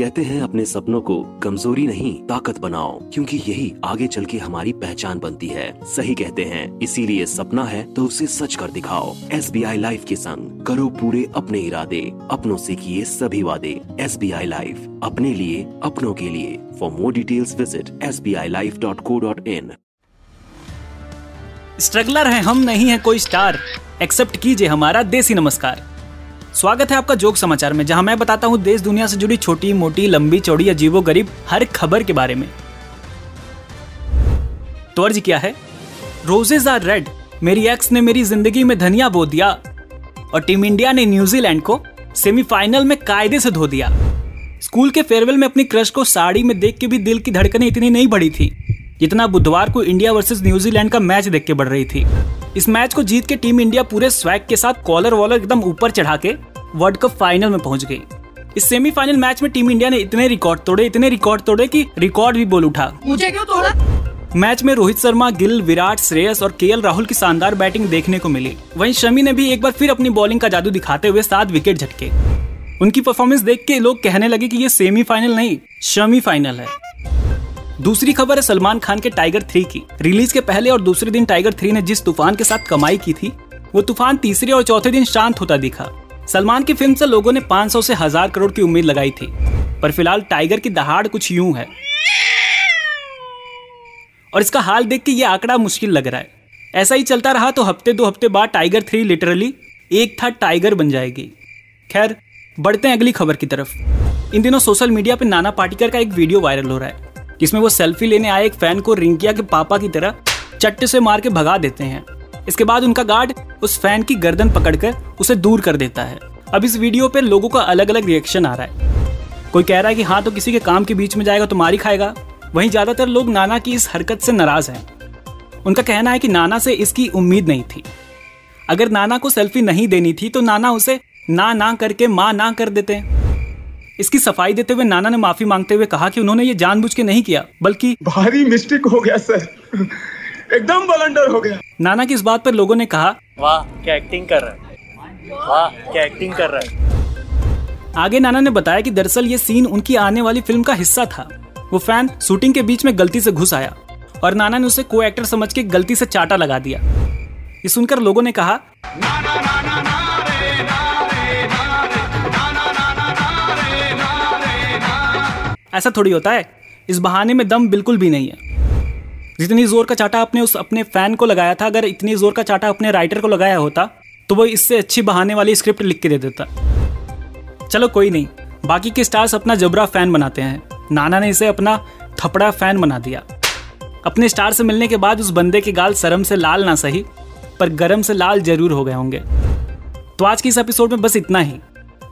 कहते हैं अपने सपनों को कमज़ोरी नहीं, ताकत बनाओ, क्योंकि यही आगे चल के हमारी पहचान बनती है। सही कहते हैं, इसीलिए सपना है तो उसे सच कर दिखाओ। एस बी आई लाइफ के संग करो पूरे अपने इरादे, अपनों से किए सभी वादे। एस बी आई लाइफ, अपने लिए, अपनों के लिए। For more details visit S B I life dot co dot in struggler है हम, नहीं है कोई स्टार। एक्सेप्ट कीजिए हमारा देसी नमस्कार। स्वागत है आपका जोक समाचार में, जहाँ मैं बताता हूँ देश दुनिया से जुड़ी छोटी, मोटी, लंबी, चौड़ी, अजीबो गरीब हर खबर के बारे में। तो अर्ज़ क्या है रोजेज आर रेड मेरी एक्स ने मेरी ज़िंदगी में धनिया बो दिया और टीम इंडिया ने न्यूजीलैंड को सेमीफाइनल में कायदे से धो दिया। स्कूल के फेयरवेल में अपनी क्रश को साड़ी में देख के भी दिल की धड़कने इतनी नहीं बढ़ी थी। जितना बुधवार को इंडिया वर्सेस न्यूजीलैंड का मैच देख के बढ़ रही थी। इस मैच को जीत के टीम इंडिया पूरे स्वैग के साथ कॉलर वॉलर एकदम ऊपर चढ़ा के वर्ल्ड कप फाइनल में पहुँच गई। इस सेमीफाइनल मैच में टीम इंडिया ने इतने रिकॉर्ड तोड़े इतने रिकॉर्ड तोड़े कि रिकॉर्ड भी बोल उठा। मुझे क्यों तोड़ा? मैच में रोहित शर्मा गिल विराट श्रेयस और के राहुल की शानदार बैटिंग देखने को मिली। वहीं शमी ने भी एक बार फिर अपनी बॉलिंग का जादू दिखाते हुए सात विकेट झटके। उनकी परफॉर्मेंस देख के लोग कहने लगे कि ये सेमीफाइनल नहीं शमी फाइनल है। दूसरी खबर है सलमान खान के टाइगर थ्री की। रिलीज़ के पहले और दूसरे दिन टाइगर थ्री ने जिस तूफ़ान के साथ कमाई की थी, वो तूफ़ान तीसरे और चौथे दिन शांत होता दिखा। सलमान की फ़िल्म से लोगों ने 500 से हज़ार करोड़ की उम्मीद लगाई थी। पर फ़िलहाल टाइगर की दहाड़ कुछ यूँ है। और इसका हाल देख के ये आंकड़ा मुश्किल लग रहा है। ऐसा ही चलता रहा तो हफ़्ते दो हफ़्ते बाद टाइगर थ्री लिटरली एक था टाइगर बन जाएगी। खैर, बढ़ते हैं अगली खबर की तरफ़। इन दिनों सोशल मीडिया पर नाना पाटिकर का एक वीडियो वायरल हो रहा है। जिसमें वो सेल्फी लेने आए एक फ़ैन को रिंकिया के पापा की तरह चट्टे से मार के भगा देते हैं। इसके बाद उनका गार्ड उस फ़ैन की गर्दन पकड़कर उसे दूर कर देता है। अब इस वीडियो पर लोगों का अलग अलग रिएक्शन आ रहा है। कोई कह रहा है कि हाँ तो किसी के काम के बीच में जाएगा तो मारी खाएगा। वहीं ज़्यादातर लोग नाना की इस हरकत से नाराज़ हैं। उनका कहना है कि नाना से इसकी उम्मीद नहीं थी। अगर नाना को सेल्फी नहीं देनी थी तो नाना उसे ना ना करके माँ ना कर देते। इसकी सफ़ाई देते हुए नाना ने माफ़ी मांगते हुए कहा कि उन्होंने ये जानबूझ के नहीं किया बल्कि भारी मिस्टेक हो गया सर। एकदम बलंडर हो गया। नाना की इस बात पर लोगों ने कहा वाह क्या एक्टिंग कर रहा है। वाह क्या एक्टिंग कर रहा है। आगे नाना ने बताया कि दरअसल ये सीन उनकी आने वाली फ़िल्म का हिस्सा था। वो फ़ैन शूटिंग के बीच में गलती से घुस आया और नाना ने उसे को एक्टर समझ के गलती से चाटा लगा दिया। ये सुनकर लोगों ने कहा ऐसा थोड़ी होता है। इस बहाने में दम बिल्कुल भी नहीं है। जितनी ज़ोर का चाटा आपने उस अपने फ़ैन को लगाया था, अगर इतनी ज़ोर का चाटा अपने राइटर को लगाया होता तो वो इससे अच्छी बहाने वाली स्क्रिप्ट लिख के दे देता। चलो कोई नहीं, बाकी के स्टार्स अपना जबरा फ़ैन बनाते हैं। नाना ने इसे अपना थपड़ा फ़ैन बना दिया। अपने स्टार से मिलने के बाद उस बंदे के गाल शर्म से लाल ना सही, पर गरम से लाल ज़रूर हो गए होंगे। तो आज की इस एपिसोड में बस इतना ही।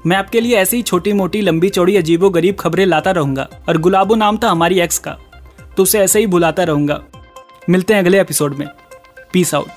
मैं आपके लिए ऐसी ही छोटी मोटी, लंबी चौड़ी, अजीबो गरीब खबरें लाता रहूँगा। और गुलाबो नाम था हमारी एक्स का। तो उसे ऐसे ही बुलाता रहूँगा। मिलते हैं अगले एपिसोड में। Peace out